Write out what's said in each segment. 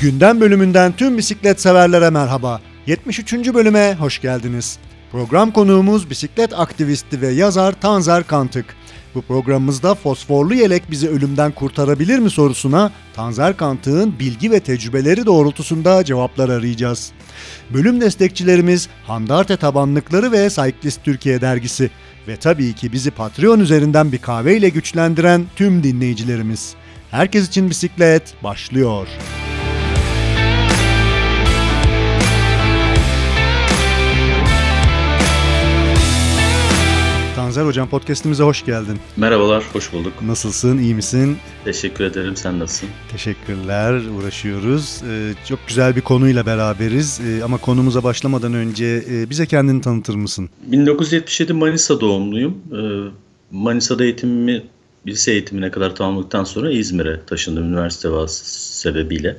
Gündem bölümünden tüm bisiklet severlere merhaba. 73. bölüme hoş geldiniz. Program konuğumuz bisiklet aktivisti ve yazar Tanzer Kantık. Bu programımızda fosforlu yelek bizi ölümden kurtarabilir mi sorusuna Tanzer Kantık'ın bilgi ve tecrübeleri doğrultusunda cevaplar arayacağız. Bölüm destekçilerimiz Handarte Tabanlıkları ve Cyclist Türkiye dergisi ve tabii ki bizi Patreon üzerinden bir kahveyle güçlendiren tüm dinleyicilerimiz. Herkes için bisiklet başlıyor. Tanzer Hocam podcastimize hoş geldin. Merhabalar, hoş bulduk. Nasılsın, iyi misin? Teşekkür ederim, sen nasılsın? Teşekkürler, uğraşıyoruz. Ee, çok güzel bir konuyla beraberiz ee, ama konumuza başlamadan önce e, bize kendini tanıtır mısın? 1977 Manisa doğumluyum. Ee, Manisa'da eğitimimi, lise eğitimine kadar tamamladıktan sonra İzmir'e taşındım üniversite sebebiyle.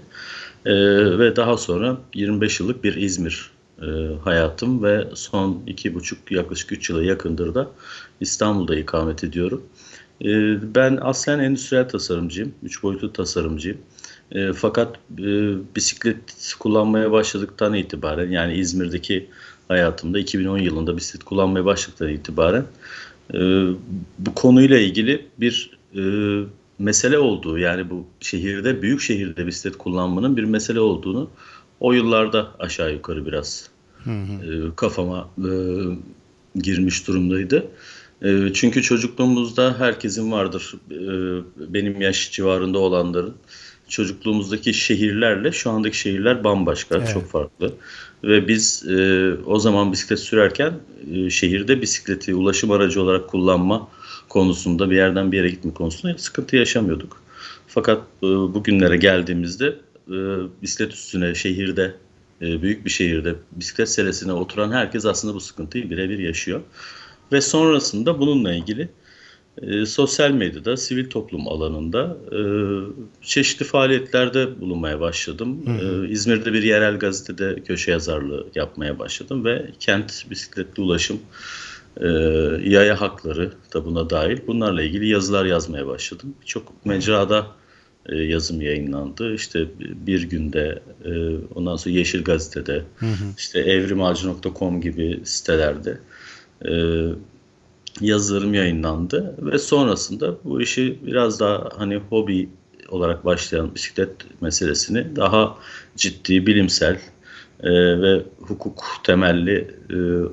Ee, ve daha sonra 25 yıllık bir İzmir e, hayatım ve son iki buçuk yaklaşık üç yıla yakındır da İstanbul'da ikamet ediyorum. E, ben aslen endüstriyel tasarımcıyım, üç boyutlu tasarımcıyım. E, fakat e, bisiklet kullanmaya başladıktan itibaren yani İzmir'deki hayatımda 2010 yılında bisiklet kullanmaya başladıktan itibaren e, bu konuyla ilgili bir e, mesele olduğu yani bu şehirde büyük şehirde bisiklet kullanmanın bir mesele olduğunu o yıllarda aşağı yukarı biraz hı hı. E, kafama e, girmiş durumdaydı. E, çünkü çocukluğumuzda herkesin vardır e, benim yaş civarında olanların çocukluğumuzdaki şehirlerle şu andaki şehirler bambaşka, evet. çok farklı. Ve biz e, o zaman bisiklet sürerken e, şehirde bisikleti ulaşım aracı olarak kullanma konusunda bir yerden bir yere gitme konusunda sıkıntı yaşamıyorduk. Fakat e, bugünlere geldiğimizde e, bisiklet üstüne şehirde e, büyük bir şehirde bisiklet selesine oturan herkes aslında bu sıkıntıyı birebir yaşıyor. Ve sonrasında bununla ilgili e, sosyal medyada, sivil toplum alanında e, çeşitli faaliyetlerde bulunmaya başladım. Hı E, İzmir'de bir yerel gazetede köşe yazarlığı yapmaya başladım ve kent bisikletli ulaşım, e, yaya hakları da buna dahil bunlarla ilgili yazılar yazmaya başladım. Çok mecrada e, yazım yayınlandı. İşte bir günde, e, ondan sonra Yeşil Gazete'de, hı hı. işte evrimacı.com gibi sitelerde e, yazılarım yayınlandı ve sonrasında bu işi biraz daha hani hobi olarak başlayan bisiklet meselesini daha ciddi, bilimsel ve hukuk temelli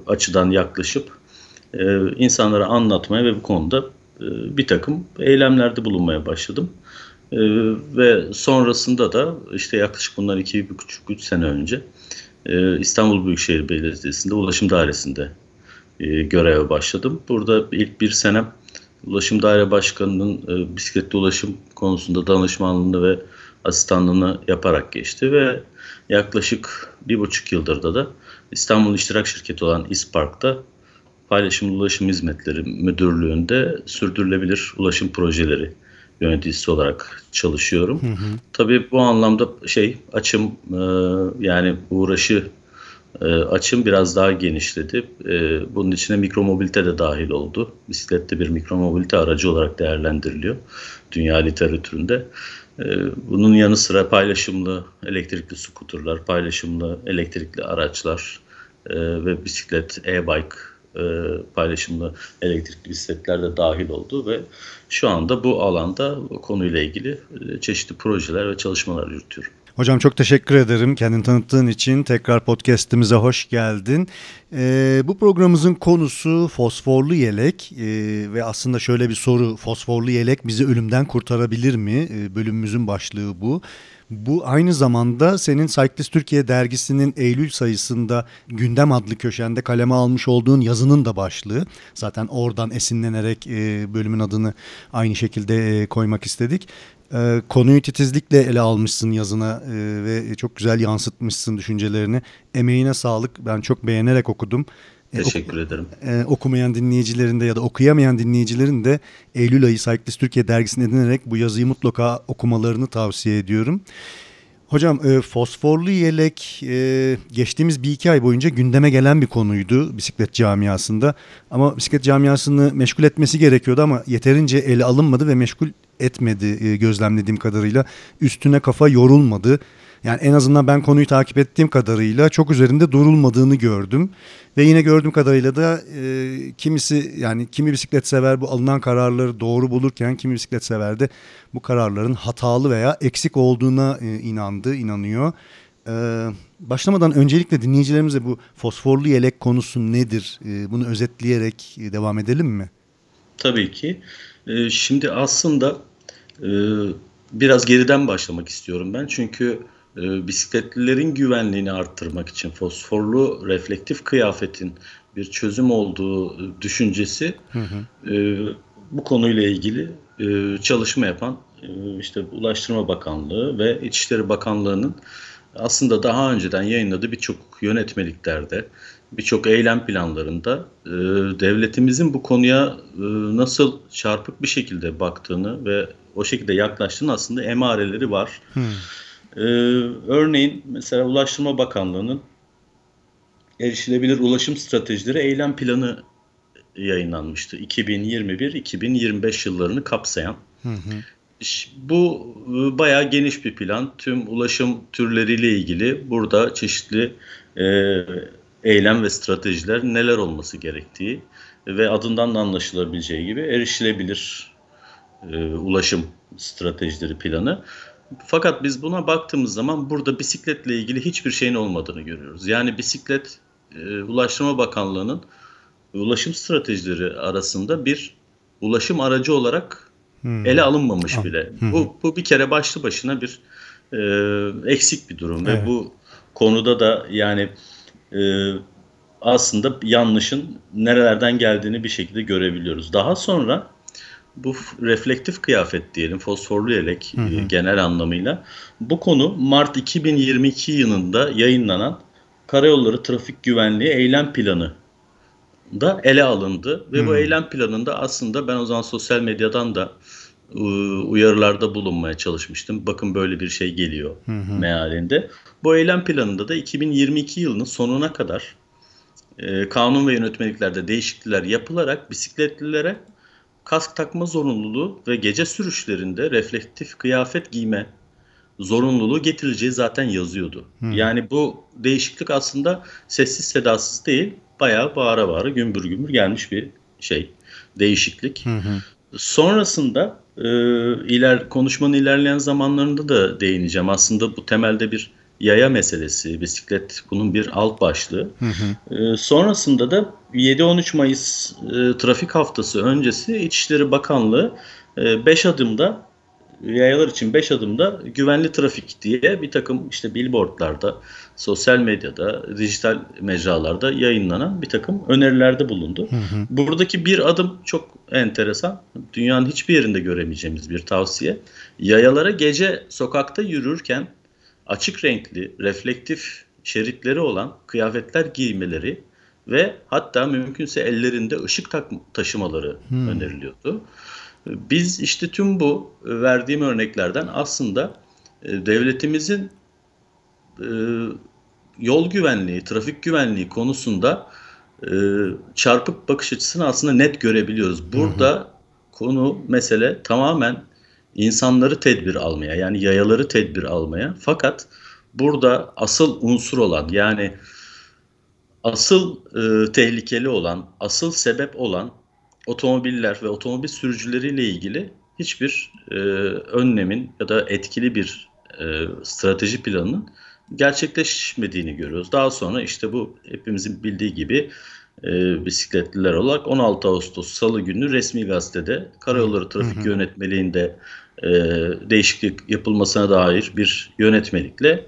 açıdan yaklaşıp insanlara anlatmaya ve bu konuda bir takım eylemlerde bulunmaya başladım. Ee, ve sonrasında da işte yaklaşık bundan iki buçuk üç sene önce e, İstanbul Büyükşehir Belediyesi'nde Ulaşım Dairesi'nde e, göreve başladım. Burada ilk bir senem Ulaşım Daire Başkanı'nın e, bisikletli ulaşım konusunda danışmanlığını ve asistanlığını yaparak geçti ve yaklaşık bir buçuk yıldır da da İstanbul İştirak Şirketi olan İSPARK'ta Paylaşımlı Ulaşım Hizmetleri Müdürlüğü'nde sürdürülebilir ulaşım projeleri yöneticisi olarak çalışıyorum. Hı hı. Tabii bu anlamda şey açım e, yani uğraşı e, açım biraz daha genişledi. E, bunun içine mikromobilite de dahil oldu. Bisiklet de bir mikromobilite aracı olarak değerlendiriliyor dünya literatüründe. E, bunun yanı sıra paylaşımlı elektrikli skuterlar, paylaşımlı elektrikli araçlar e, ve bisiklet, e-bike e, paylaşımlı elektrikli bisikletler de dahil oldu ve şu anda bu alanda konuyla ilgili e, çeşitli projeler ve çalışmalar yürütüyorum. Hocam çok teşekkür ederim kendini tanıttığın için. Tekrar podcast'imize hoş geldin. Ee, bu programımızın konusu fosforlu yelek ee, ve aslında şöyle bir soru fosforlu yelek bizi ölümden kurtarabilir mi? Ee, bölümümüzün başlığı bu. Bu aynı zamanda senin Cyclist Türkiye dergisinin Eylül sayısında Gündem adlı köşende kaleme almış olduğun yazının da başlığı. Zaten oradan esinlenerek e, bölümün adını aynı şekilde e, koymak istedik. E, konuyu titizlikle ele almışsın yazına ve çok güzel yansıtmışsın düşüncelerini. Emeğine sağlık. Ben çok beğenerek okudum. E, Teşekkür ederim. E, okumayan dinleyicilerin de ya da okuyamayan dinleyicilerin de Eylül ayı Cyclist Türkiye dergisini edinerek bu yazıyı mutlaka okumalarını tavsiye ediyorum. Hocam e, fosforlu yelek e, geçtiğimiz bir iki ay boyunca gündeme gelen bir konuydu bisiklet camiasında. Ama bisiklet camiasını meşgul etmesi gerekiyordu ama yeterince ele alınmadı ve meşgul etmedi e, gözlemlediğim kadarıyla. Üstüne kafa yorulmadı. Yani en azından ben konuyu takip ettiğim kadarıyla çok üzerinde durulmadığını gördüm. Ve yine gördüğüm kadarıyla da e, kimisi yani kimi bisiklet sever bu alınan kararları doğru bulurken kimi bisiklet sever de bu kararların hatalı veya eksik olduğuna e, inandı, inanıyor. Ee, başlamadan öncelikle dinleyicilerimize bu fosforlu yelek konusu nedir? Ee, bunu özetleyerek e, devam edelim mi? Tabii ki. Ee, şimdi aslında e, biraz geriden başlamak istiyorum ben. Çünkü bisikletlilerin güvenliğini arttırmak için fosforlu reflektif kıyafetin bir çözüm olduğu düşüncesi hı hı. E, bu konuyla ilgili e, çalışma yapan e, işte Ulaştırma Bakanlığı ve İçişleri Bakanlığı'nın aslında daha önceden yayınladığı birçok yönetmeliklerde, birçok eylem planlarında e, devletimizin bu konuya e, nasıl çarpık bir şekilde baktığını ve o şekilde yaklaştığını aslında emareleri var. Hmm. E, örneğin mesela Ulaştırma Bakanlığı'nın erişilebilir ulaşım stratejileri eylem planı yayınlanmıştı. 2021-2025 yıllarını kapsayan. Hı hı. Bu e, bayağı geniş bir plan. Tüm ulaşım türleriyle ilgili burada çeşitli e, eylem ve stratejiler neler olması gerektiği ve adından da anlaşılabileceği gibi erişilebilir e, ulaşım stratejileri planı. Fakat biz buna baktığımız zaman burada bisikletle ilgili hiçbir şeyin olmadığını görüyoruz. Yani bisiklet e, Ulaştırma Bakanlığı'nın ulaşım stratejileri arasında bir ulaşım aracı olarak Hmm. Ele alınmamış ah. bile. Hmm. Bu, bu bir kere başlı başına bir e, eksik bir durum evet. ve bu konuda da yani e, aslında yanlışın nerelerden geldiğini bir şekilde görebiliyoruz. Daha sonra bu reflektif kıyafet diyelim, fosforlu yelek hı hı. genel anlamıyla. Bu konu Mart 2022 yılında yayınlanan Karayolları Trafik Güvenliği Eylem Planı da ele alındı ve hmm. bu eylem planında aslında ben o zaman sosyal medyadan da uyarılarda bulunmaya çalışmıştım. Bakın böyle bir şey geliyor hmm. mealinde. Bu eylem planında da 2022 yılının sonuna kadar e, kanun ve yönetmeliklerde değişiklikler yapılarak bisikletlilere kask takma zorunluluğu ve gece sürüşlerinde reflektif kıyafet giyme zorunluluğu getireceği zaten yazıyordu. Hmm. Yani bu değişiklik aslında sessiz sedasız değil, bayağı bağıra bağıra gümbür gümbür gelmiş bir şey, değişiklik. Hı hı. Sonrasında e, iler konuşmanın ilerleyen zamanlarında da değineceğim. Aslında bu temelde bir yaya meselesi, bisiklet bunun bir alt başlığı. Hı hı. E, sonrasında da 7-13 Mayıs e, trafik haftası öncesi İçişleri Bakanlığı 5 e, adımda yayalar için 5 adımda güvenli trafik diye bir takım işte billboardlarda, sosyal medyada, dijital mecralarda yayınlanan bir takım önerilerde bulundu. Hı hı. Buradaki bir adım çok enteresan. Dünyanın hiçbir yerinde göremeyeceğimiz bir tavsiye. Yayalara gece sokakta yürürken açık renkli, reflektif şeritleri olan kıyafetler giymeleri ve hatta mümkünse ellerinde ışık taşımaları hmm. öneriliyordu. Biz işte tüm bu e, verdiğim örneklerden aslında e, devletimizin e, yol güvenliği, trafik güvenliği konusunda çarpık bakış açısını aslında net görebiliyoruz. Burada hı. konu mesele tamamen insanları tedbir almaya yani yayaları tedbir almaya fakat burada asıl unsur olan yani asıl e, tehlikeli olan, asıl sebep olan otomobiller ve otomobil sürücüleriyle ilgili hiçbir e, önlemin ya da etkili bir e, strateji planının gerçekleşmediğini görüyoruz. Daha sonra işte bu hepimizin bildiği gibi e, bisikletliler olarak 16 Ağustos Salı günü resmi gazetede Karayolları Trafik Yönetmeliğinde e, değişiklik yapılmasına dair bir yönetmelikle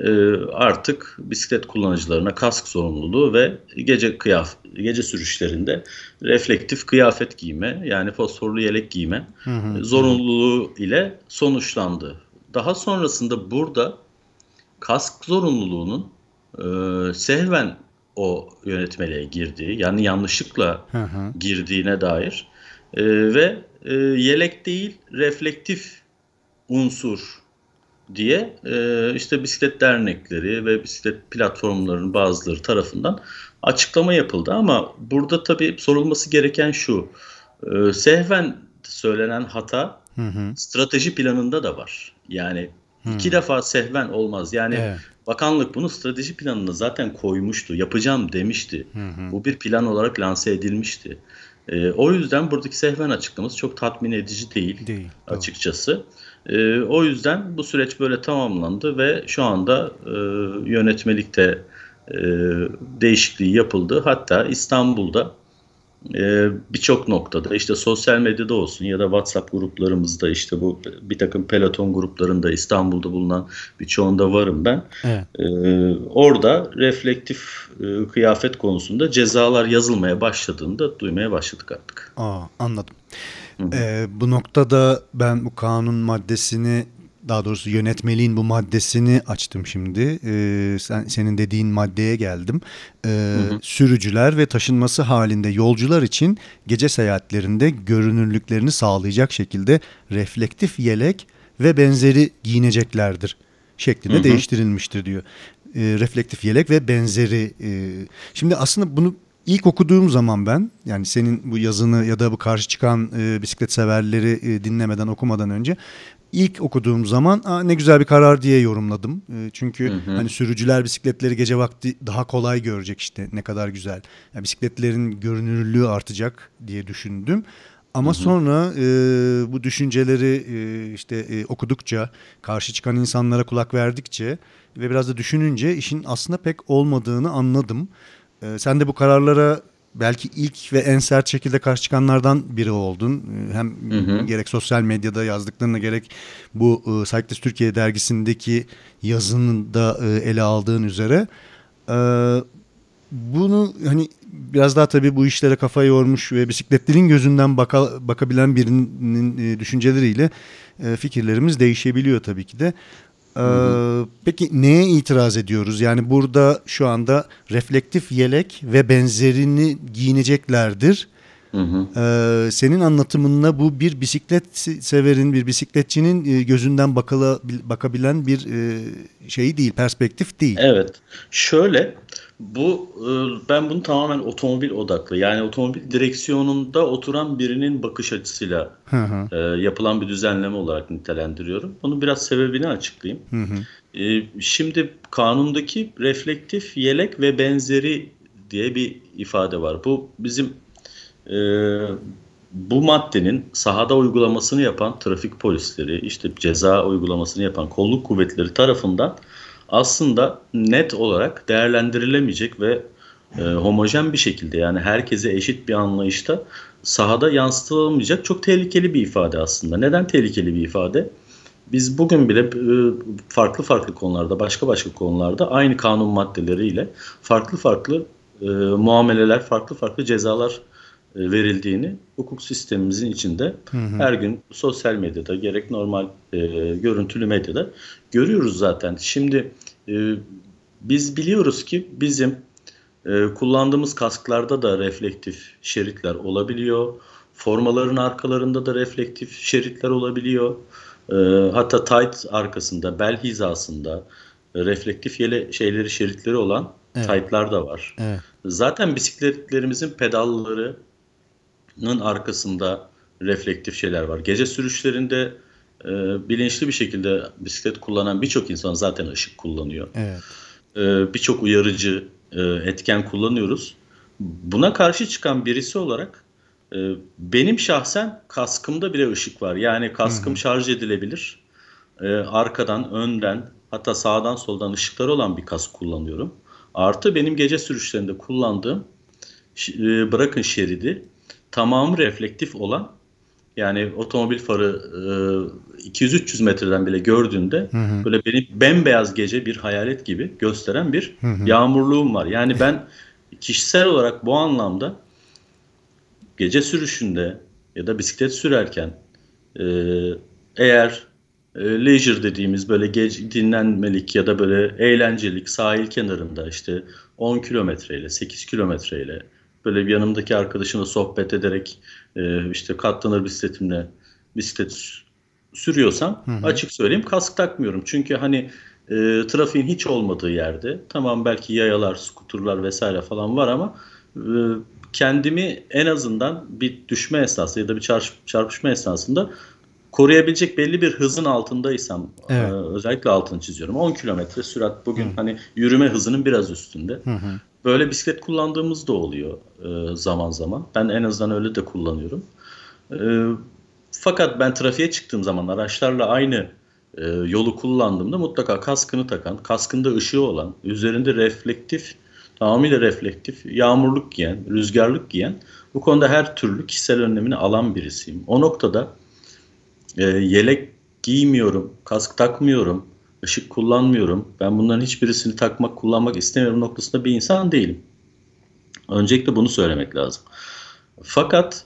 e, artık bisiklet kullanıcılarına kask zorunluluğu ve gece kıyaf gece sürüşlerinde reflektif kıyafet giyme yani fosforlu yelek giyme hı hı. zorunluluğu ile sonuçlandı. Daha sonrasında burada kask zorunluluğunun e, sehven o yönetmeliğe girdiği yani yanlışlıkla hı hı. girdiğine dair e, ve e, yelek değil reflektif unsur diye e, işte bisiklet dernekleri ve bisiklet platformlarının bazıları tarafından açıklama yapıldı. Ama burada tabii sorulması gereken şu. E, sehven söylenen hata hı hı. strateji planında da var. Yani İki defa sehven olmaz. Yani Evet. Bakanlık bunu strateji planına zaten koymuştu. Yapacağım demişti. Bu bir plan olarak lanse edilmişti. Ee, o yüzden buradaki sehven açıklaması çok tatmin edici değil, Değil, açıkçası. Ee, o yüzden bu süreç böyle tamamlandı ve şu anda e, yönetmelikte e, değişikliği yapıldı. Hatta İstanbul'da e, birçok noktada işte sosyal medyada olsun ya da WhatsApp gruplarımızda işte bu bir takım peloton gruplarında İstanbul'da bulunan birçoğunda varım ben. Evet. E, orada reflektif e, kıyafet konusunda cezalar yazılmaya başladığında duymaya başladık artık. Aa, anladım. Ee, bu noktada ben bu kanun maddesini daha doğrusu yönetmeliğin bu maddesini açtım şimdi. Ee, sen, senin dediğin maddeye geldim. Ee, Sürücüler ve taşınması halinde yolcular için gece seyahatlerinde görünürlüklerini sağlayacak şekilde reflektif yelek ve benzeri giyineceklerdir şeklinde değiştirilmiştir diyor. Ee, reflektif yelek ve benzeri. e, şimdi aslında bunu İlk okuduğum zaman ben yani senin bu yazını ya da bu karşı çıkan e, bisiklet severleri e, dinlemeden okumadan önce ilk okuduğum zaman Aa, ne güzel bir karar diye yorumladım. E, çünkü hani sürücüler bisikletleri gece vakti daha kolay görecek işte ne kadar güzel. Yani bisikletlerin görünürlüğü artacak diye düşündüm. Ama sonra e, bu düşünceleri e, işte e, okudukça, karşı çıkan insanlara kulak verdikçe ve biraz da düşününce işin aslında pek olmadığını anladım. E, sen de bu kararlara belki ilk ve en sert şekilde karşı çıkanlardan biri oldun. E, Hem gerek sosyal medyada yazdıklarına gerek bu e, Cyclist Türkiye dergisindeki yazını da e, ele aldığın üzere. E, bunu hani biraz daha tabii bu işlere kafa yormuş ve bisikletlerin gözünden baka, bakabilen birinin e, düşünceleriyle e, fikirlerimiz değişebiliyor tabii ki de. E, peki neye itiraz ediyoruz? Yani burada şu anda reflektif yelek ve benzerini giyineceklerdir. Hı hı. Ee, senin anlatımınla bu bir bisiklet severin, bir bisikletçinin e, gözünden bakala, bakabilen bir şey değil, perspektif değil. Evet. Şöyle bu e, ben bunu tamamen otomobil odaklı yani otomobil direksiyonunda oturan birinin bakış açısıyla Hı hı. e, yapılan bir düzenleme olarak nitelendiriyorum. Bunun biraz sebebini açıklayayım. Hı hı. E, şimdi kanundaki reflektif yelek ve benzeri diye bir ifade var. Bu bizim e, bu maddenin sahada uygulamasını yapan trafik polisleri, işte ceza uygulamasını yapan kolluk kuvvetleri tarafından aslında net olarak değerlendirilemeyecek ve e, homojen bir şekilde yani herkese eşit bir anlayışta sahada yansıtılamayacak çok tehlikeli bir ifade aslında. Neden tehlikeli bir ifade? Biz bugün bile e, farklı farklı konularda, başka başka konularda aynı kanun maddeleriyle farklı farklı e, muameleler, farklı farklı cezalar verildiğini hukuk sistemimizin içinde her gün sosyal medyada gerek normal e, görüntülü medyada görüyoruz zaten. Şimdi e, biz biliyoruz ki bizim e, kullandığımız kasklarda da reflektif şeritler olabiliyor. Formaların arkalarında da reflektif şeritler olabiliyor. E, hatta tight arkasında, bel hizasında e, reflektif yele şeyleri şeritleri olan Evet. tight'lar da var. Evet. Zaten bisikletlerimizin pedallarının arkasında reflektif şeyler var. Gece sürüşlerinde e, bilinçli bir şekilde bisiklet kullanan birçok insan zaten ışık kullanıyor. Evet. E, birçok uyarıcı e, etken kullanıyoruz. Buna karşı çıkan birisi olarak e, benim şahsen kaskımda bile ışık var. Yani kaskım şarj edilebilir. E, arkadan, önden hatta sağdan soldan ışıkları olan bir kask kullanıyorum. Artı benim gece sürüşlerinde kullandığım e, bırakın şeridi tamamı reflektif olan yani otomobil farı e, 200-300 metreden bile gördüğünde böyle beni bembeyaz gece bir hayalet gibi gösteren bir yağmurluğum var. Yani ben kişisel olarak bu anlamda gece sürüşünde ya da bisiklet sürerken e, eğer e, leisure dediğimiz böyle gece dinlenmelik ya da böyle eğlencelik sahil kenarında işte 10 kilometreyle 8 kilometreyle böyle bir yanımdaki arkadaşımla sohbet ederek e, işte katlanır bisikletimle bisiklet sü- sürüyorsam açık söyleyeyim kask takmıyorum. Çünkü hani e, trafiğin hiç olmadığı yerde tamam belki yayalar, skuturlar vesaire falan var ama e, kendimi en azından bir düşme esnası ya da bir çarş- çarpışma esnasında koruyabilecek belli bir hızın altındaysam Evet. e, özellikle altını çiziyorum. 10 kilometre sürat bugün hani yürüme hızının biraz üstünde. Hı hı. Böyle bisiklet kullandığımız da oluyor e, zaman zaman. Ben en azından öyle de kullanıyorum. E, fakat ben trafiğe çıktığım zaman araçlarla aynı e, yolu kullandığımda mutlaka kaskını takan, kaskında ışığı olan, üzerinde reflektif, tamamıyla reflektif, yağmurluk giyen, rüzgarlık giyen, bu konuda her türlü kişisel önlemini alan birisiyim. O noktada yelek giymiyorum, kask takmıyorum, ışık kullanmıyorum. Ben bunların hiçbirisini takmak, kullanmak istemiyorum noktasında bir insan değilim. Öncelikle bunu söylemek lazım. Fakat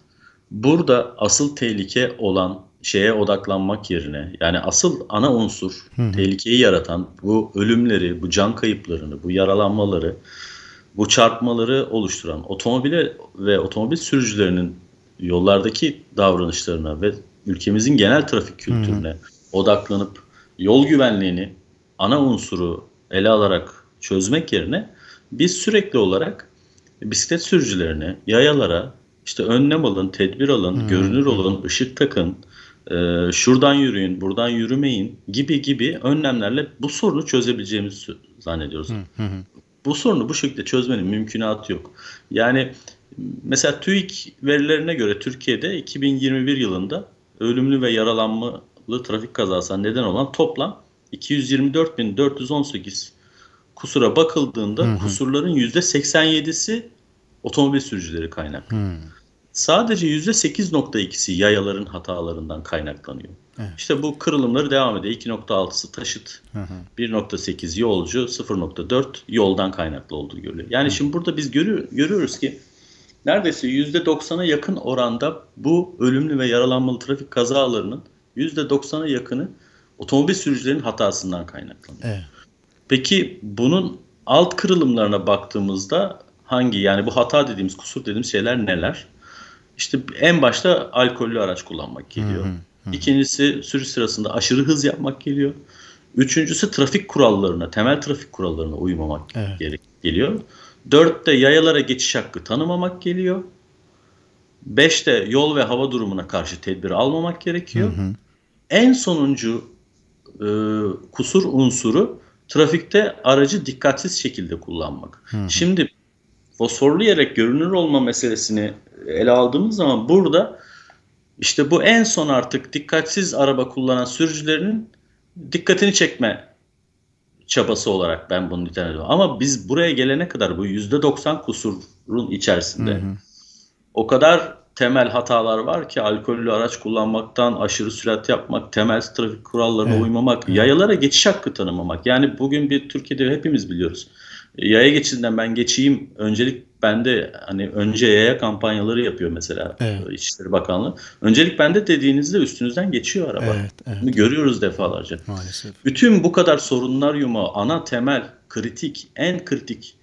burada asıl tehlike olan şeye odaklanmak yerine yani asıl ana unsur tehlikeyi yaratan bu ölümleri, bu can kayıplarını, bu yaralanmaları, bu çarpmaları oluşturan otomobile ve otomobil sürücülerinin yollardaki davranışlarına ve ülkemizin genel trafik kültürüne odaklanıp yol güvenliğini ana unsuru ele alarak çözmek yerine biz sürekli olarak bisiklet sürücülerine, yayalara işte önlem alın, tedbir alın, görünür olun, ışık takın, e, şuradan yürüyün, buradan yürümeyin gibi gibi önlemlerle bu sorunu çözebileceğimizi zannediyoruz. Bu sorunu bu şekilde çözmenin mümkünatı yok. Yani mesela TÜİK verilerine göre Türkiye'de 2021 yılında ölümlü ve yaralanmalı trafik kazasına neden olan toplam 224.418 kusura bakıldığında kusurların %87'si otomobil sürücüleri kaynaklı. Sadece %8.2'si yayaların hatalarından kaynaklanıyor. Evet. İşte bu kırılımları devam ediyor. 2.6'sı taşıt, 1.8 yolcu, 0.4 yoldan kaynaklı olduğu görülüyor. Yani şimdi burada biz görüyor, görüyoruz ki neredeyse %90'a yakın oranda bu ölümlü ve yaralanmalı trafik kazalarının %90'a yakını otomobil sürücülerinin hatasından kaynaklanıyor. Evet. Peki bunun alt kırılımlarına baktığımızda hangi yani bu hata dediğimiz kusur dediğimiz şeyler neler? İşte en başta alkollü araç kullanmak geliyor. İkincisi sürüş sırasında aşırı hız yapmak geliyor. Üçüncüsü trafik kurallarına, temel trafik kurallarına uymamak Evet. gerek geliyor. Dörtte yayalara geçiş hakkı tanımamak geliyor. Beşte yol ve hava durumuna karşı tedbir almamak gerekiyor. En sonuncu e, kusur unsuru trafikte aracı dikkatsiz şekilde kullanmak. Şimdi fosforlu yelek görünür olma meselesini ele aldığımız zaman burada işte bu en son artık dikkatsiz araba kullanan sürücülerin dikkatini çekme çabası olarak ben bunu nitelendiriyorum. Ama biz buraya gelene kadar bu %90 kusurun içerisinde o kadar temel hatalar var ki alkollü araç kullanmaktan aşırı sürat yapmak, temel trafik kurallarına Evet, uymamak, yayalara geçiş hakkı tanımamak. Yani bugün bir Türkiye'de hepimiz biliyoruz. Yaya geçidinden ben geçeyim. Öncelik bende hani önce yaya kampanyaları yapıyor mesela Evet. İçişleri Bakanlığı. Öncelik bende dediğinizde üstünüzden geçiyor araba. Evet, evet. Bunu görüyoruz defalarca. Maalesef. Bütün bu kadar sorunlar yumağı, ana temel, kritik, en kritik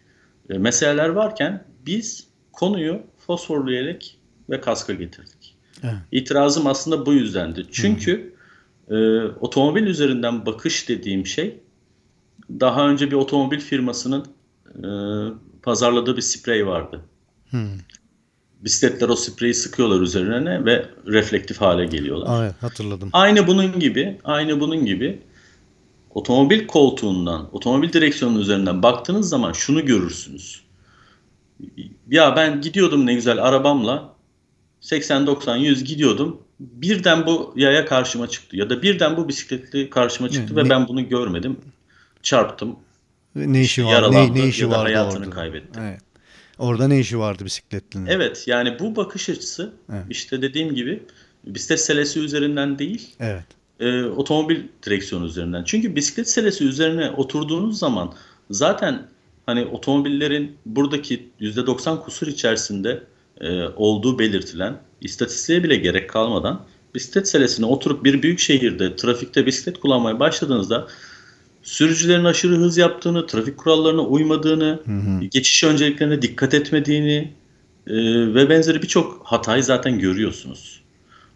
e, meseleler varken biz konuyu fosforlu yelek ve kaska getirdik. Evet. İtirazım aslında bu yüzdendi. Çünkü e, otomobil üzerinden bakış dediğim şey daha önce bir otomobil firmasının e, pazarladığı bir sprey vardı. Hmm. Bisikletler o spreyi sıkıyorlar üzerine ve reflektif hale geliyorlar. Evet hatırladım. Aynı bunun gibi, aynı bunun gibi otomobil koltuğundan, otomobil direksiyonunun üzerinden baktığınız zaman şunu görürsünüz. Ya ben gidiyordum ne güzel arabamla 80-90-100 gidiyordum. Birden bu yaya karşıma çıktı ya da birden bu bisikletli karşıma çıktı Ne- ve ne- ben bunu görmedim. Çarptım, Ne işi var? Ne, ne işi ya da hayatını orada? kaybetti. Evet. Orada ne işi vardı bisikletlinin? Evet yani bu bakış açısı Evet. işte dediğim gibi bisiklet selesi üzerinden değil Evet. e, otomobil direksiyonu üzerinden. Çünkü bisiklet selesi üzerine oturduğunuz zaman zaten hani otomobillerin buradaki %90 kusur içerisinde e, olduğu belirtilen istatistiğe bile gerek kalmadan bisiklet selesine oturup bir büyük şehirde trafikte bisiklet kullanmaya başladığınızda sürücülerin aşırı hız yaptığını, trafik kurallarına uymadığını, geçiş önceliklerine dikkat etmediğini e, ve benzeri birçok hatayı zaten görüyorsunuz.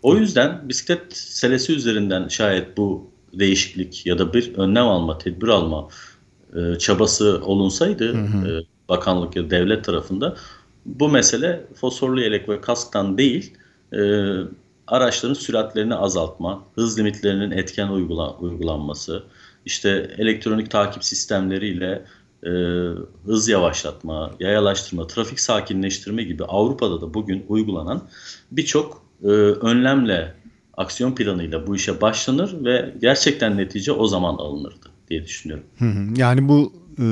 O yüzden bisiklet selesi üzerinden şayet bu değişiklik ya da bir önlem alma, tedbir alma e, çabası olunsaydı e, bakanlık ya devlet tarafında bu mesele fosforlu yelek ve kasktan değil e, araçların süratlerini azaltma, hız limitlerinin etken uygula, uygulanması, işte elektronik takip sistemleriyle e, hız yavaşlatma, yayalaştırma, trafik sakinleştirme gibi Avrupa'da da bugün uygulanan birçok e, önlemle, aksiyon planıyla bu işe başlanır ve gerçekten netice o zaman alınırdı diye düşünüyorum. Hı hı. Yani bu e,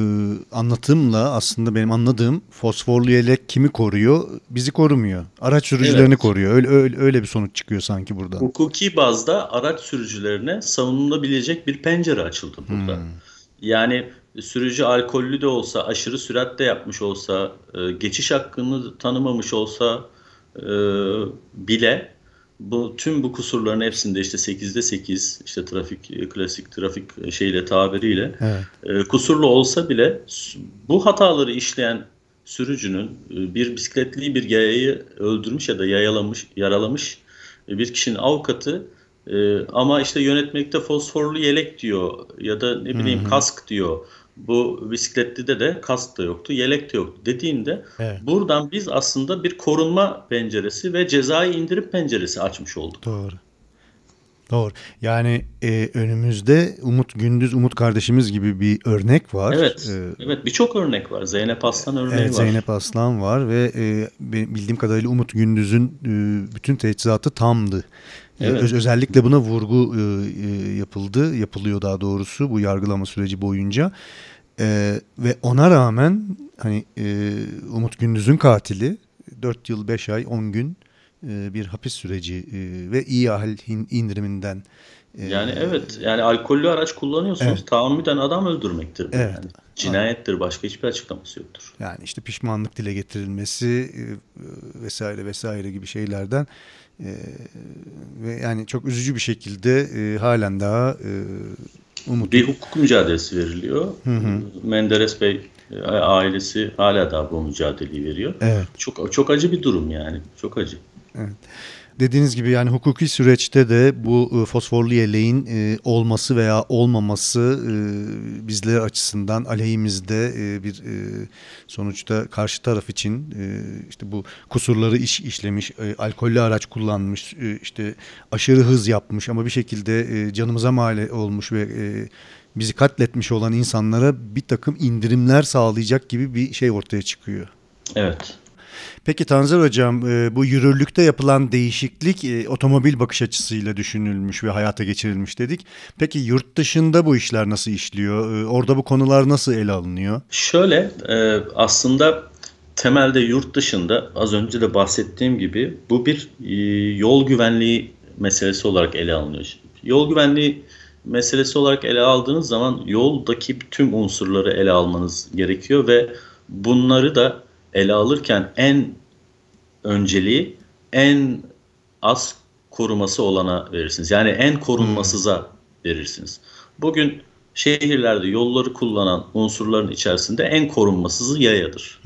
anlatımla aslında benim anladığım fosforlu yelek kimi koruyor? Bizi korumuyor. Araç sürücülerini Evet. koruyor. Öyle, öyle öyle bir sonuç çıkıyor sanki buradan. Hukuki bazda araç sürücülerine savunulabilecek bir pencere açıldı burada. Yani sürücü alkollü de olsa, aşırı süratte yapmış olsa, e, geçiş hakkını tanımamış olsa e, bile bu tüm bu kusurların hepsinde işte 8'de 8 işte trafik e, klasik trafik e, şeyle tabiriyle Evet. e, kusurlu olsa bile bu hataları işleyen sürücünün e, bir bisikletli bir yayayı öldürmüş ya da yayalamış, yaralamış bir kişinin avukatı e, ama işte yönetmekte fosforlu yelek diyor ya da ne bileyim kask diyor. Bu bisikletlide de kask da yoktu, yelek de yoktu dediğinde Evet. buradan biz aslında bir korunma penceresi ve cezai indirim penceresi açmış olduk. Doğru. Doğru. Yani e, önümüzde Umut Gündüz, Umut kardeşimiz gibi bir örnek var. Evet, E, evet birçok örnek var. Zeynep Aslan örneği Evet var. Zeynep Aslan var ve e, bildiğim kadarıyla Umut Gündüz'ün e, bütün teçhizatı tamdı. Evet. öz- özellikle buna vurgu e, e, yapıldı, yapılıyor daha doğrusu bu yargılama süreci boyunca. E, ve ona rağmen hani e, Umut Gündüz'ün katili 4 yıl 5 ay 10 gün e, bir hapis süreci e, ve iyi hin- indiriminden e, Yani evet yani alkollü araç kullanıyorsunuz Evet. tahammüden adam öldürmektir. Evet. Yani. Cinayettir başka hiçbir açıklaması yoktur. Yani işte pişmanlık dile getirilmesi vesaire vesaire gibi şeylerden e, ve yani çok üzücü bir şekilde e, halen daha e, umut Bir hukuk mücadelesi veriliyor. Menderes Bey e, ailesi hala daha bu mücadeleyi veriyor. Evet. Çok çok acı bir durum yani. Çok acı. Dediğiniz gibi yani hukuki süreçte de bu e, fosforlu yeleğin e, olması veya olmaması e, bizler açısından aleyhimizde bir sonuçta karşı taraf için işte bu kusurları iş işlemiş, alkollü araç kullanmış, işte aşırı hız yapmış ama bir şekilde canımıza mal olmuş ve bizi katletmiş olan insanlara bir takım indirimler sağlayacak gibi bir şey ortaya çıkıyor. Evet. Peki Tanzer Hocam e, bu yürürlükte yapılan değişiklik e, otomobil bakış açısıyla düşünülmüş ve hayata geçirilmiş dedik. Peki yurt dışında bu işler nasıl işliyor? E, Orada bu konular nasıl ele alınıyor? Şöyle aslında temelde yurt dışında az önce de bahsettiğim gibi bu bir yol güvenliği meselesi olarak ele alınıyor. Yol güvenliği meselesi olarak ele aldığınız zaman yoldaki tüm unsurları ele almanız gerekiyor ve bunları da ele alırken en önceliği en az koruması olana verirsiniz. Yani en korunmasıza verirsiniz. Bugün şehirlerde yolları kullanan unsurların içerisinde en korunmasızı yayadır.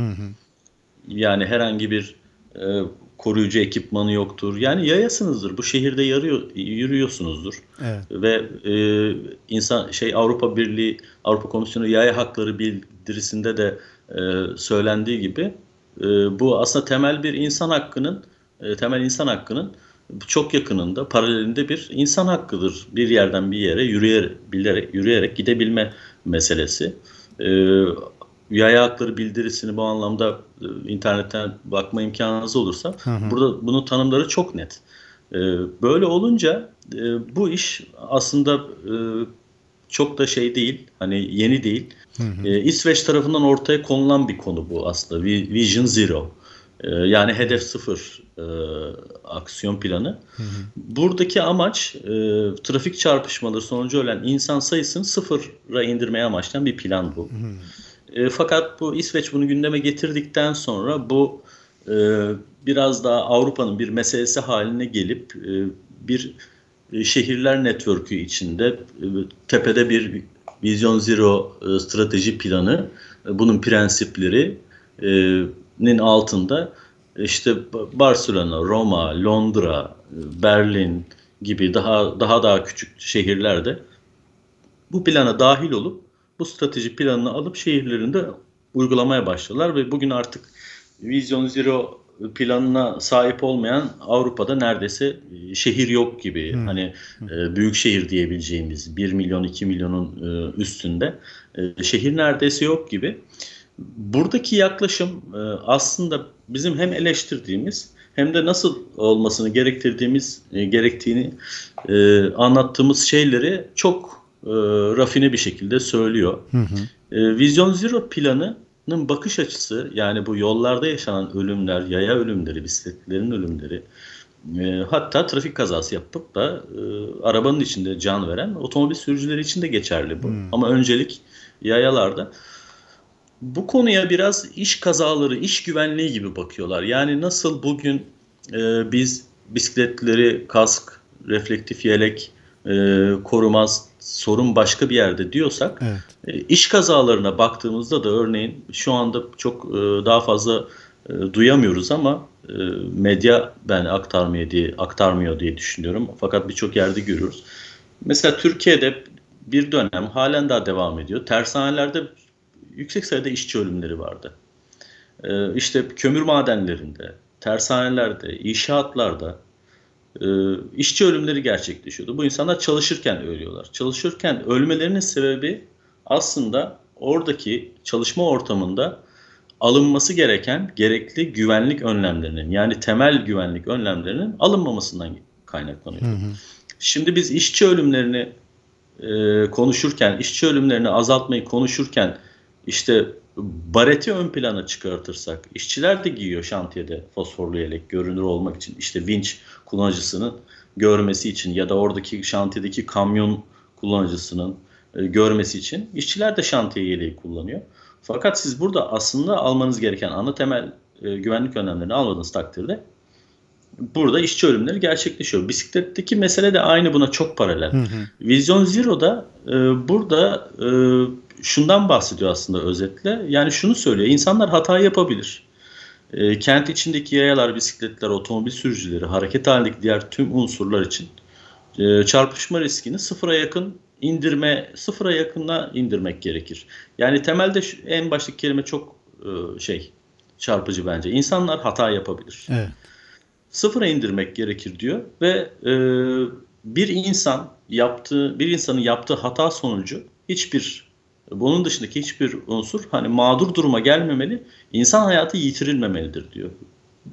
Yani herhangi bir e, koruyucu ekipmanı yoktur. Yani yayasınızdır. Bu şehirde yarıyor, yürüyorsunuzdur. Evet. Ve e, insan şey Avrupa Birliği, Avrupa Komisyonu yaya hakları bildirisinde de e, söylendiği gibi e, bu aslında temel bir insan hakkının e, temel insan hakkının çok yakınında, paralelinde bir insan hakkıdır. Bir yerden bir yere yürüyerek, bilerek, yürüyerek gidebilme meselesi. E, yaya hakları bildirisini bu anlamda e, internetten bakma imkanınız olursa burada bunun tanımları çok net. E, böyle olunca e, bu iş aslında e, çok da şey değil, hani yeni değil. E, İsveç tarafından ortaya konulan bir konu bu aslında. Vi- Vision Zero. E, yani hedef sıfır e, aksiyon planı. Buradaki amaç e, trafik çarpışmaları sonucu ölen insan sayısını sıfıra indirmeye amaçlayan bir plan bu. E, fakat bu İsveç bunu gündeme getirdikten sonra bu e, biraz daha Avrupa'nın bir meselesi haline gelip e, bir şehirler network'ü içinde e, tepede bir Vizyon Zero e, strateji planı, e, bunun prensiplerinin altında işte Ba- Barcelona, Roma, Londra, e, Berlin gibi daha daha daha küçük şehirlerde bu plana dahil olup bu strateji planını alıp şehirlerinde uygulamaya başladılar ve bugün artık Vizyon Zero planına sahip olmayan Avrupa'da neredeyse e, şehir yok gibi. Hmm. Hani e, büyük şehir diyebileceğimiz 1 milyon 2 milyonun e, üstünde e, şehir neredeyse yok gibi. Buradaki yaklaşım e, aslında bizim hem eleştirdiğimiz hem de nasıl olmasını gerektirdiğimiz e, gerektiğini e, anlattığımız şeyleri çok e, rafine bir şekilde söylüyor. Hı hı. E, Vizyon Zero planının bakış açısı yani bu yollarda yaşanan ölümler, yaya ölümleri, bisikletlerin ölümleri e, hatta trafik kazası yapıp da e, arabanın içinde can veren otomobil sürücüleri için de geçerli bu. Hmm. Ama öncelik yayalarda. Bu konuya biraz iş kazaları, iş güvenliği gibi bakıyorlar. Yani nasıl bugün e, biz bisikletleri kask, reflektif yelek, e, korumaz, sorun başka bir yerde diyorsak Evet. e, iş kazalarına baktığımızda da örneğin şu anda çok e, daha fazla e, duyamıyoruz ama e, medya ben aktarmıyor diye aktarmıyor diye düşünüyorum. Fakat birçok yerde görüyoruz. Mesela Türkiye'de bir dönem halen daha devam ediyor. Tersanelerde yüksek sayıda işçi ölümleri vardı. E, işte kömür madenlerinde, tersanelerde, inşaatlarda e, işçi ölümleri gerçekleşiyordu. Bu insanlar çalışırken ölüyorlar. Çalışırken ölmelerinin sebebi aslında oradaki çalışma ortamında alınması gereken gerekli güvenlik önlemlerinin yani temel güvenlik önlemlerinin alınmamasından kaynaklanıyor. Hı hı. Şimdi biz işçi ölümlerini e, konuşurken, işçi ölümlerini azaltmayı konuşurken işte bareti ön plana çıkartırsak, işçiler de giyiyor şantiyede fosforlu yelek görünür olmak için. İşte vinç kullanıcısının görmesi için ya da oradaki şantiyedeki kamyon kullanıcısının e, görmesi için işçiler de şantiye yeleği kullanıyor. Fakat siz burada aslında almanız gereken ana temel e, güvenlik önlemlerini almadığınız takdirde burada işçi ölümleri gerçekleşiyor. Bisikletteki mesele de aynı buna çok paralel. Hı hı. Vizyon Zero'da e, burada e, şundan bahsediyor aslında özetle. Yani şunu söylüyor. İnsanlar hata yapabilir. E, kent içindeki yayalar, bisikletler, otomobil sürücüleri, hareket halindeki diğer tüm unsurlar için e, çarpışma riskini sıfıra yakın indirme, sıfıra yakına indirmek gerekir. Yani temelde şu, en baştaki kelime çok e, şey çarpıcı bence. İnsanlar hata yapabilir Evet. Sıfıra indirmek gerekir diyor ve e, bir insan yaptığı bir insanın yaptığı hata sonucu hiçbir bunun dışındaki hiçbir unsur hani mağdur duruma gelmemeli, insan hayatı yitirilmemelidir diyor.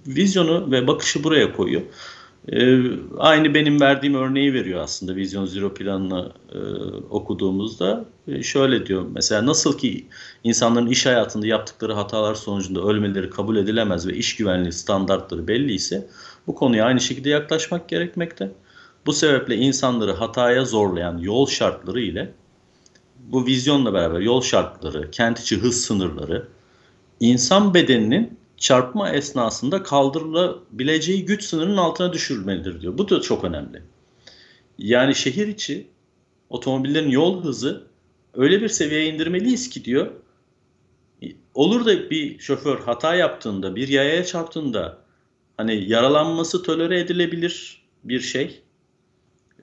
Vizyonu ve bakışı buraya koyuyor. E, aynı benim verdiğim örneği veriyor aslında Vizyon Zero planını e, okuduğumuzda. E, şöyle diyor mesela nasıl ki insanların iş hayatında yaptıkları hatalar sonucunda ölmeleri kabul edilemez ve iş güvenliği standartları belli ise bu konuya aynı şekilde yaklaşmak gerekmekte. Bu sebeple insanları hataya zorlayan yol şartları ile bu vizyonla beraber yol şartları, kent içi hız sınırları insan bedeninin çarpma esnasında kaldırılabileceği güç sınırının altına düşürülmelidir diyor. Bu da çok önemli. Yani şehir içi otomobillerin yol hızı öyle bir seviyeye indirmeliyiz ki diyor. Olur da bir şoför hata yaptığında, bir yayaya çarptığında hani yaralanması tolere edilebilir bir şey.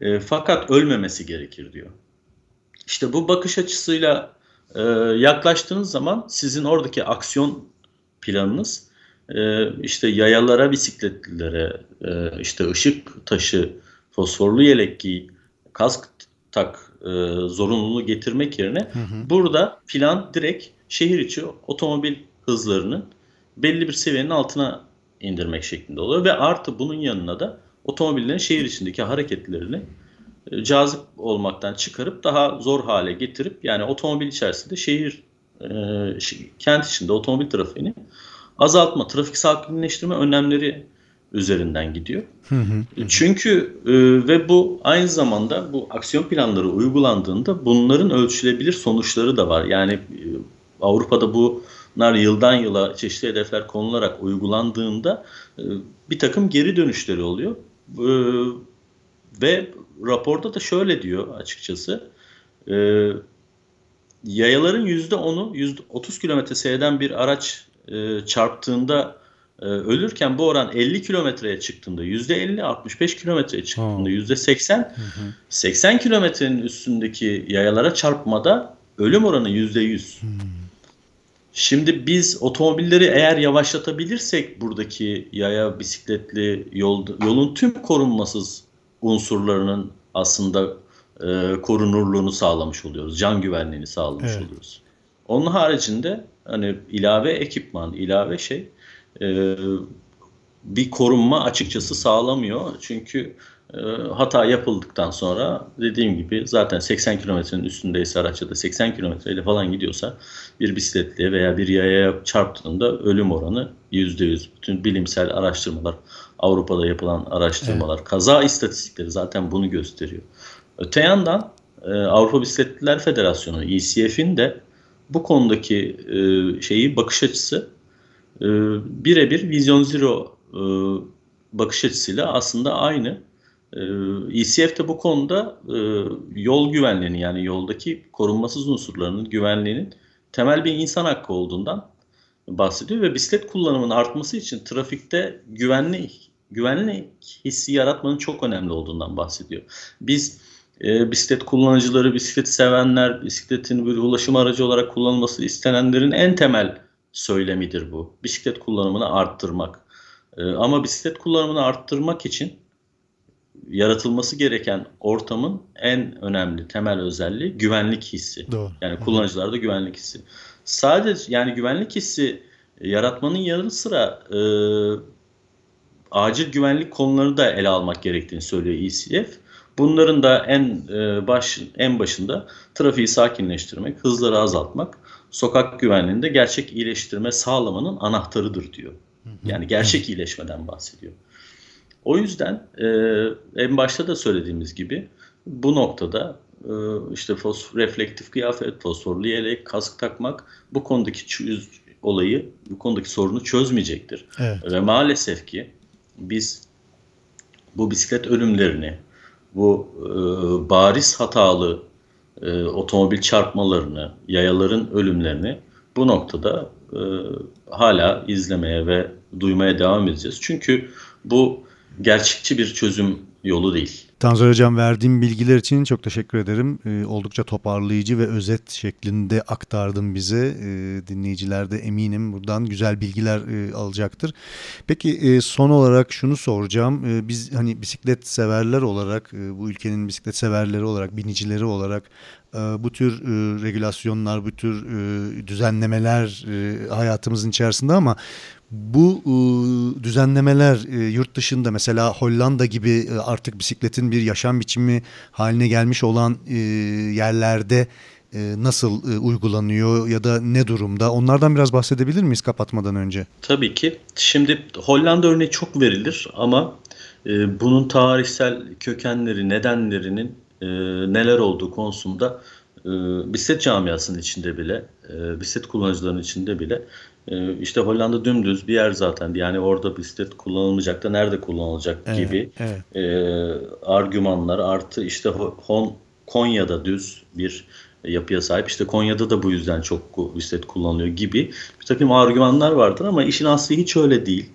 E, fakat ölmemesi gerekir diyor. İşte bu bakış açısıyla e, yaklaştığınız zaman sizin oradaki aksiyon planınız e, işte yayalara, bisikletlilere, e, işte ışık taşı, fosforlu yelek giy, kask tak e, zorunluluğu getirmek yerine Hı hı. burada plan direkt şehir içi otomobil hızlarının belli bir seviyenin altına indirmek şeklinde oluyor ve artı bunun yanına da otomobillerin şehir içindeki hareketlerini e, cazip olmaktan çıkarıp daha zor hale getirip yani otomobil içerisinde şehir kent içinde otomobil trafiğini azaltma, trafik sakinleştirme önlemleri üzerinden gidiyor. Hı hı. Çünkü e, ve bu aynı zamanda bu aksiyon planları uygulandığında bunların ölçülebilir sonuçları da var. Yani e, Avrupa'da bunlar yıldan yıla çeşitli hedefler konularak uygulandığında e, bir takım geri dönüşleri oluyor. E, ve raporda da şöyle diyor açıkçası. E, yayaların %10'u %30 kilometre seyreden bir araç e, çarptığında e, ölürken bu oran 50 kilometreye çıktığında %50, 65 kilometreye çıktığında Ha. %80, Hı hı. 80 kilometrenin üstündeki yayalara çarpmada ölüm oranı %100. Hmm. Şimdi biz otomobilleri eğer yavaşlatabilirsek buradaki yaya, bisikletli yol, yolun tüm korunmasız unsurlarının aslında e, korunurluğunu sağlamış oluyoruz. Can güvenliğini sağlamış Evet. oluyoruz. Onun haricinde hani ilave ekipman, ilave şey e, bir korunma açıkçası sağlamıyor. Çünkü e, hata yapıldıktan sonra dediğim gibi zaten 80 kilometrenin üstündeyse araç ya da 80 kilometreyle falan gidiyorsa bir bisikletliye veya bir yayaya çarptığında ölüm oranı %100. Bütün bilimsel araştırmalar, Avrupa'da yapılan araştırmalar, kaza istatistikleri zaten bunu gösteriyor. Öte yandan e, Avrupa Bisikletliler Federasyonu ECF'in de bu konudaki e, şeyi bakış açısı e, birebir Vision Zero bakış açısıyla aslında aynı. E, ECF de bu konuda yol güvenliğini yani yoldaki korunmasız unsurlarının güvenliğinin temel bir insan hakkı olduğundan bahsediyor ve bisiklet kullanımının artması için trafikte güvenlik güvenlik hissi yaratmanın çok önemli olduğundan bahsediyor. Biz e, bisiklet kullanıcıları, bisiklet sevenler, bisikletin bir ulaşım aracı olarak kullanılması istenenlerin en temel söylemidir bu. Bisiklet kullanımını arttırmak. E, ama bisiklet kullanımını arttırmak için yaratılması gereken ortamın en önemli temel özelliği güvenlik hissi. Doğru. Yani kullanıcılarda güvenlik hissi. Sadece yani güvenlik hissi yaratmanın yanı sıra e, acil güvenlik konularını da ele almak gerektiğini söylüyor ECF. Bunların da en e, baş en başında trafiği sakinleştirmek, hızları azaltmak, sokak güvenliğinde gerçek iyileştirme sağlamanın anahtarıdır diyor. Yani gerçek iyileşmeden bahsediyor. O yüzden e, en başta da söylediğimiz gibi bu noktada e, işte fosfor, reflektif kıyafet, fosforlu yelek, kask takmak bu konudaki çöz, olayı, bu konudaki sorunu çözmeyecektir. Evet. Ve maalesef ki biz bu bisiklet ölümlerini, bu e, bariz hatalı e, otomobil çarpmalarını, yayaların ölümlerini bu noktada e, hala izlemeye ve duymaya devam edeceğiz. Çünkü bu gerçekçi bir çözüm yolu değil. Tanzer Hocam verdiğim bilgiler için çok teşekkür ederim. Ee, oldukça toparlayıcı ve özet şeklinde aktardın bize. Ee, dinleyiciler de eminim buradan güzel bilgiler e, alacaktır. Peki e, son olarak şunu soracağım. E, biz hani bisiklet severler olarak, e, bu ülkenin bisiklet severleri olarak, binicileri olarak e, bu tür e, regülasyonlar, bu tür e, düzenlemeler e, hayatımızın içerisinde ama bu e, düzenlemeler e, yurt dışında mesela Hollanda gibi e, artık bisikletin bir yaşam biçimi haline gelmiş olan e, yerlerde e, nasıl e, uygulanıyor ya da ne durumda? Onlardan biraz bahsedebilir miyiz kapatmadan önce? Tabii ki. Şimdi Hollanda örneği çok verilir ama e, bunun tarihsel kökenleri, nedenlerinin e, neler olduğu konusunda e, bisiklet camiasının içinde bile, e, bisiklet kullanıcılarının içinde bile işte Hollanda dümdüz bir yer zaten. Yani orada bisiklet kullanılmayacak da nerede kullanılacak Evet, gibi evet. e, argümanlar artı işte Ho- Hon, Konya'da düz bir yapıya sahip. İşte Konya'da da bu yüzden çok bisiklet kullanılıyor gibi bir takım argümanlar vardır ama işin aslı hiç öyle değil.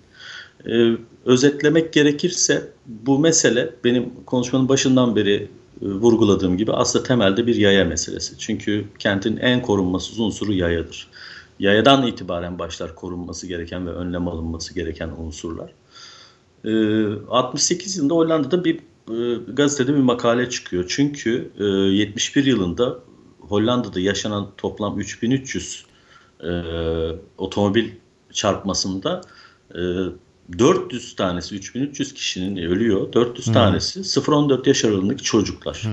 Ee, özetlemek gerekirse bu mesele benim konuşmanın başından beri e, vurguladığım gibi aslında temelde bir yaya meselesi. Çünkü kentin en korunmasız unsuru yayadır. Yayadan itibaren başlar korunması gereken ve önlem alınması gereken unsurlar. Ee, 68 yılında Hollanda'da bir e, gazetede bir makale çıkıyor. Çünkü e, 71 yılında Hollanda'da yaşanan toplam 3300 e, otomobil çarpmasında e, 400 tanesi 3300 kişinin ölüyor. 400 tanesi 0-14 yaş aralığındaki çocuklar.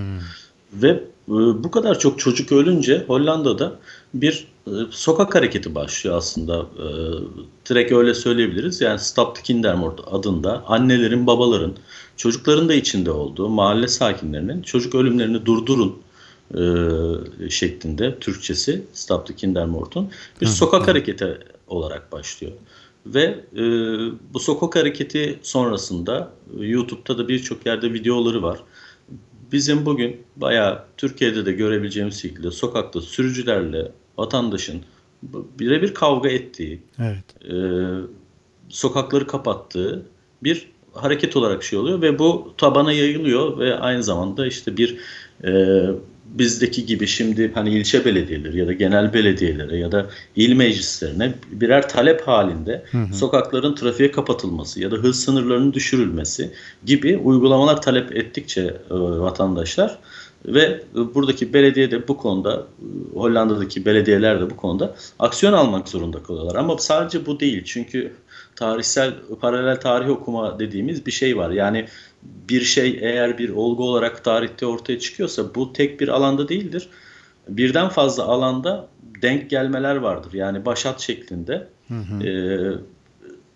Ve e, bu kadar çok çocuk ölünce Hollanda'da bir e, sokak hareketi başlıyor aslında. E, direkt öyle söyleyebiliriz. Yani Stop the Kindermord adında annelerin, babaların, çocukların da içinde olduğu mahalle sakinlerinin çocuk ölümlerini durdurun şeklinde Türkçesi Stop the Kindermord'un bir sokak hareketi olarak başlıyor. Ve e, bu sokak hareketi sonrasında YouTube'da da birçok yerde videoları var. Bizim bugün bayağı Türkiye'de de görebileceğimiz şekilde sokakta sürücülerle vatandaşın birebir kavga ettiği, Evet. e, sokakları kapattığı bir hareket olarak şey oluyor ve bu tabana yayılıyor ve aynı zamanda işte bir e, bizdeki gibi şimdi hani ilçe belediyeleri ya da genel belediyelere ya da il meclislerine birer talep halinde hı hı. sokakların trafiğe kapatılması ya da hız sınırlarının düşürülmesi gibi uygulamalar talep ettikçe e, vatandaşlar ve buradaki belediye de bu konuda Hollanda'daki belediyeler de bu konuda aksiyon almak zorunda kalıyorlar. Ama sadece bu değil. Çünkü tarihsel paralel tarih okuma dediğimiz bir şey var. Yani bir şey eğer bir olgu olarak tarihte ortaya çıkıyorsa bu tek bir alanda değildir. Birden fazla alanda denk gelmeler vardır. Yani başat şeklinde hı hı. E,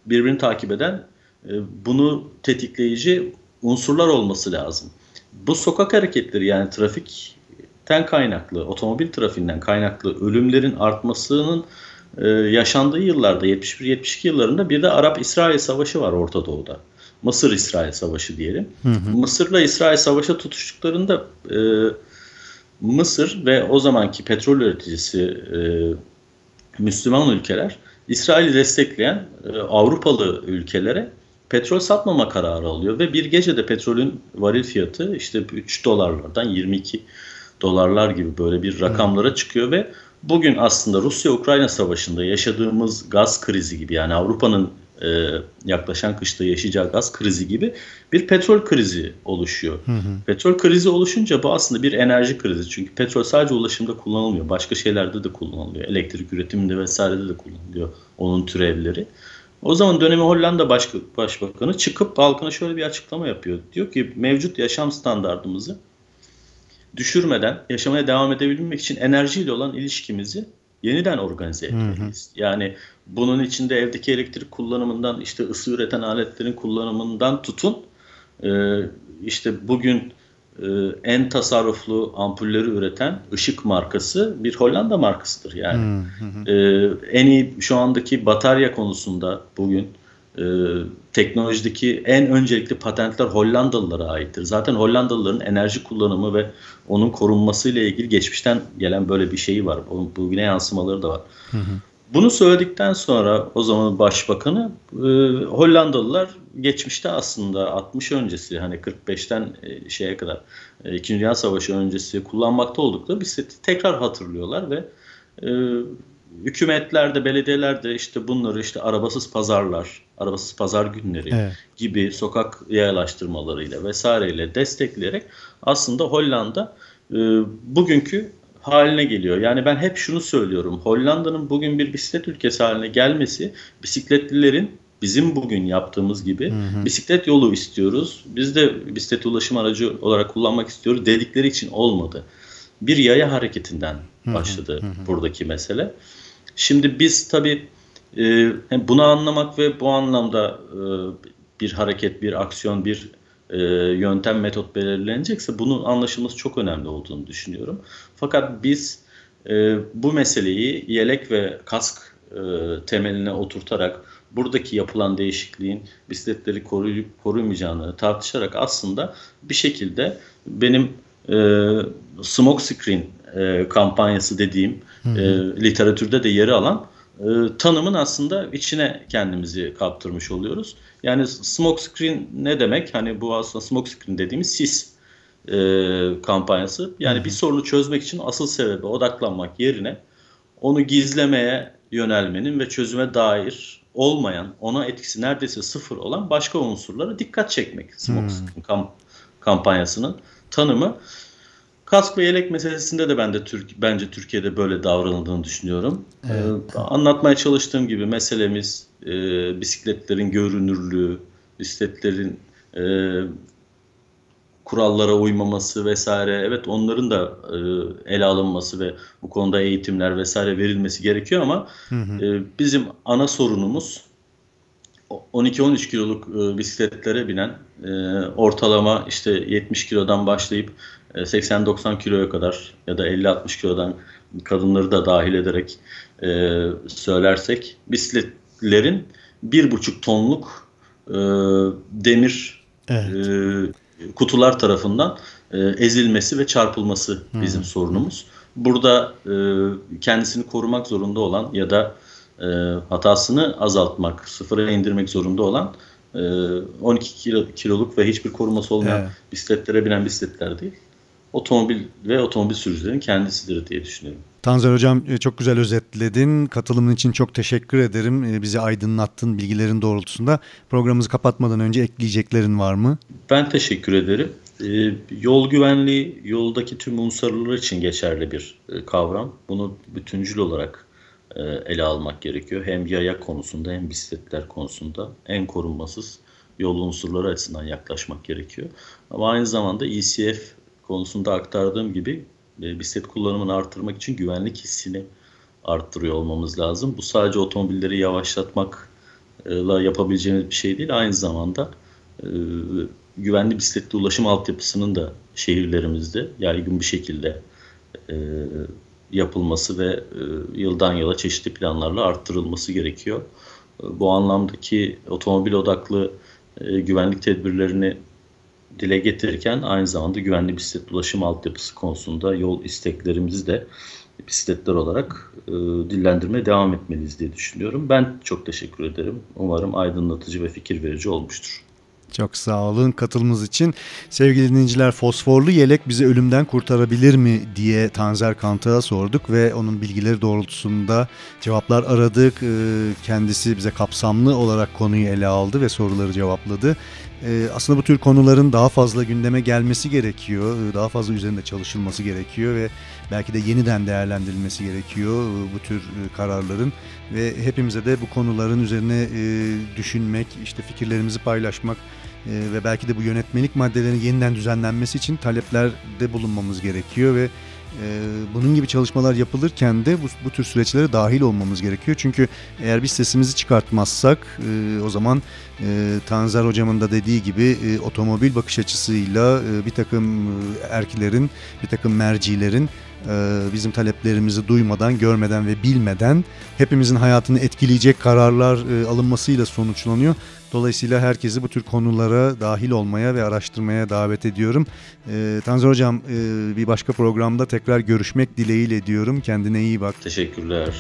birbirini takip eden e, bunu tetikleyici unsurlar olması lazım. Bu sokak hareketleri yani trafikten kaynaklı, otomobil trafiğinden kaynaklı ölümlerin artmasının e, yaşandığı yıllarda 71-72 yıllarında bir de Arap-İsrail Savaşı var Orta Doğu'da. Mısır-İsrail Savaşı diyelim. Hı hı. Mısır'la İsrail Savaş'a tutuştuklarında e, Mısır ve o zamanki petrol üreticisi e, Müslüman ülkeler İsrail'i destekleyen e, Avrupalı ülkelere petrol satmama kararı alıyor ve bir gecede petrolün varil fiyatı işte 3 dolarlardan 22 dolarlar gibi böyle bir rakamlara çıkıyor ve bugün aslında Rusya-Ukrayna savaşında yaşadığımız gaz krizi gibi yani Avrupa'nın e, yaklaşan kışta yaşayacağı gaz krizi gibi bir petrol krizi oluşuyor. Hı hı. Petrol krizi oluşunca bu aslında bir enerji krizi. Çünkü petrol sadece ulaşımda kullanılmıyor. Başka şeylerde de kullanılıyor. Elektrik üretiminde vesairede de kullanılıyor onun türevleri. O zaman dönemi Hollanda Baş, Başbakanı çıkıp halkına şöyle bir açıklama yapıyor. Diyor ki mevcut yaşam standartımızı düşürmeden yaşamaya devam edebilmek için enerjiyle olan ilişkimizi yeniden organize etmeliyiz. Hı hı. Yani bunun içinde evdeki elektrik kullanımından işte ısı üreten aletlerin kullanımından tutun e, işte bugün e, en tasarruflu ampulleri üreten ışık markası bir Hollanda markasıdır yani. Hı hı. E, en iyi şu andaki batarya konusunda bugün teknolojideki en öncelikli patentler Hollandalılara aittir. Zaten Hollandalıların enerji kullanımı ve onun korunması ile ilgili geçmişten gelen böyle bir şeyi var. Bugüne yansımaları da var. Hı hı. Bunu söyledikten sonra o zaman başbakanı e, Hollandalılar geçmişte aslında 60 öncesi hani 45'ten e, şeye kadar e, 2. Dünya Savaşı öncesi kullanmakta oldukları bisikleti tekrar hatırlıyorlar ve e, hükümetler belediyeler de işte bunları işte arabasız pazarlar, arabasız pazar günleri evet. gibi sokak yayalaştırmalarıyla vesaireyle destekleyerek aslında Hollanda e, bugünkü haline geliyor. Yani ben hep şunu söylüyorum. Hollanda'nın bugün bir bisiklet ülkesi haline gelmesi bisikletlilerin bizim bugün yaptığımız gibi hı hı. bisiklet yolu istiyoruz. Biz de bisiklet ulaşım aracı olarak kullanmak istiyoruz dedikleri için olmadı. Bir yaya hareketinden başladı hı hı. buradaki mesele. Şimdi biz tabii e, bunu anlamak ve bu anlamda e, bir hareket, bir aksiyon, bir e, yöntem, metot belirlenecekse bunun anlaşılması çok önemli olduğunu düşünüyorum. Fakat biz e, bu meseleyi yelek ve kask e, temeline oturtarak buradaki yapılan değişikliğin bisikletleri koruyup korumayacağını tartışarak aslında bir şekilde benim e, smoke screen e, kampanyası dediğim e, literatürde de yeri alan e, tanımın aslında içine kendimizi kaptırmış oluyoruz. Yani smoke screen ne demek? Hani bu aslında smoke screen dediğimiz sis e, kampanyası. Yani bir sorunu çözmek için asıl sebebe odaklanmak yerine onu gizlemeye yönelmenin ve çözüme dair olmayan, ona etkisi neredeyse sıfır olan başka unsurlara dikkat çekmek smoke screen kamp kampanyasının tanımı. Kask ve yelek meselesinde de ben de Türk bence Türkiye'de böyle davranıldığını düşünüyorum. Evet. Ee, anlatmaya çalıştığım gibi meselemiz e, bisikletlerin görünürlüğü, bisikletlerin e, kurallara uymaması vesaire. Evet onların da e, ele alınması ve bu konuda eğitimler vesaire verilmesi gerekiyor ama hı hı. E, bizim ana sorunumuz 12-13 kiloluk e, bisikletlere binen e, ortalama işte 70 kilodan başlayıp 80-90 kiloya kadar ya da 50-60 kilodan kadınları da dahil ederek e, söylersek bisikletlerin bir buçuk tonluk e, demir evet. e, kutular tarafından e, ezilmesi ve çarpılması bizim hmm. sorunumuz. Burada e, kendisini korumak zorunda olan ya da e, hatasını azaltmak, sıfıra indirmek zorunda olan e, 12 kilo, kiloluk ve hiçbir koruması olmayan evet. bisikletlere binen bisikletler değil otomobil ve otomobil sürücülerin kendisidir diye düşünüyorum. Tanzer Hocam e, çok güzel özetledin. Katılımın için çok teşekkür ederim. E, Bizi aydınlattın bilgilerin doğrultusunda. Programımızı kapatmadan önce ekleyeceklerin var mı? Ben teşekkür ederim. Ee, yol güvenliği yoldaki tüm unsarlar için geçerli bir e, kavram. Bunu bütüncül olarak e, ele almak gerekiyor. Hem yaya konusunda hem bisikletler konusunda en korunmasız yol unsurları açısından yaklaşmak gerekiyor. Ama aynı zamanda ECF konusunda aktardığım gibi e, bisiklet kullanımını arttırmak için güvenlik hissini arttırıyor olmamız lazım. Bu sadece otomobilleri yavaşlatmakla yapabileceğimiz bir şey değil. Aynı zamanda e, güvenli bisikletli ulaşım altyapısının da şehirlerimizde yaygın bir şekilde e, yapılması ve e, yıldan yıla çeşitli planlarla arttırılması gerekiyor. E, bu anlamdaki otomobil odaklı e, güvenlik tedbirlerini dile getirirken aynı zamanda güvenli bisiklet ulaşım altyapısı konusunda yol isteklerimizi de bisikletler olarak e, dillendirmeye devam etmeliyiz diye düşünüyorum. Ben çok teşekkür ederim. Umarım aydınlatıcı ve fikir verici olmuştur. Çok sağ olun katılımınız için. Sevgili dinleyiciler fosforlu yelek bizi ölümden kurtarabilir mi diye Tanzer Kantık'a sorduk ve onun bilgileri doğrultusunda cevaplar aradık. Ee, Kendisi bize kapsamlı olarak konuyu ele aldı ve soruları cevapladı. Ee, Aslında bu tür konuların daha fazla gündeme gelmesi gerekiyor. Ee, Daha fazla üzerinde çalışılması gerekiyor ve belki de yeniden değerlendirilmesi gerekiyor e, bu tür e, kararların ve hepimize de bu konuların üzerine e, düşünmek, işte fikirlerimizi paylaşmak e, ve belki de bu yönetmelik maddelerinin yeniden düzenlenmesi için taleplerde bulunmamız gerekiyor ve e, bunun gibi çalışmalar yapılırken de bu, bu tür süreçlere dahil olmamız gerekiyor. Çünkü eğer biz sesimizi çıkartmazsak e, o zaman e, Tanzer hocamın da dediği gibi e, otomobil bakış açısıyla e, bir takım e, erkilerin, bir takım mercilerin e, bizim taleplerimizi duymadan, görmeden ve bilmeden hepimizin hayatını etkileyecek kararlar e, alınmasıyla sonuçlanıyor. Dolayısıyla herkesi bu tür konulara dahil olmaya ve araştırmaya davet ediyorum. E, Tanzer Hocam e, bir başka programda tekrar görüşmek dileğiyle diyorum. Kendine iyi bak. Teşekkürler.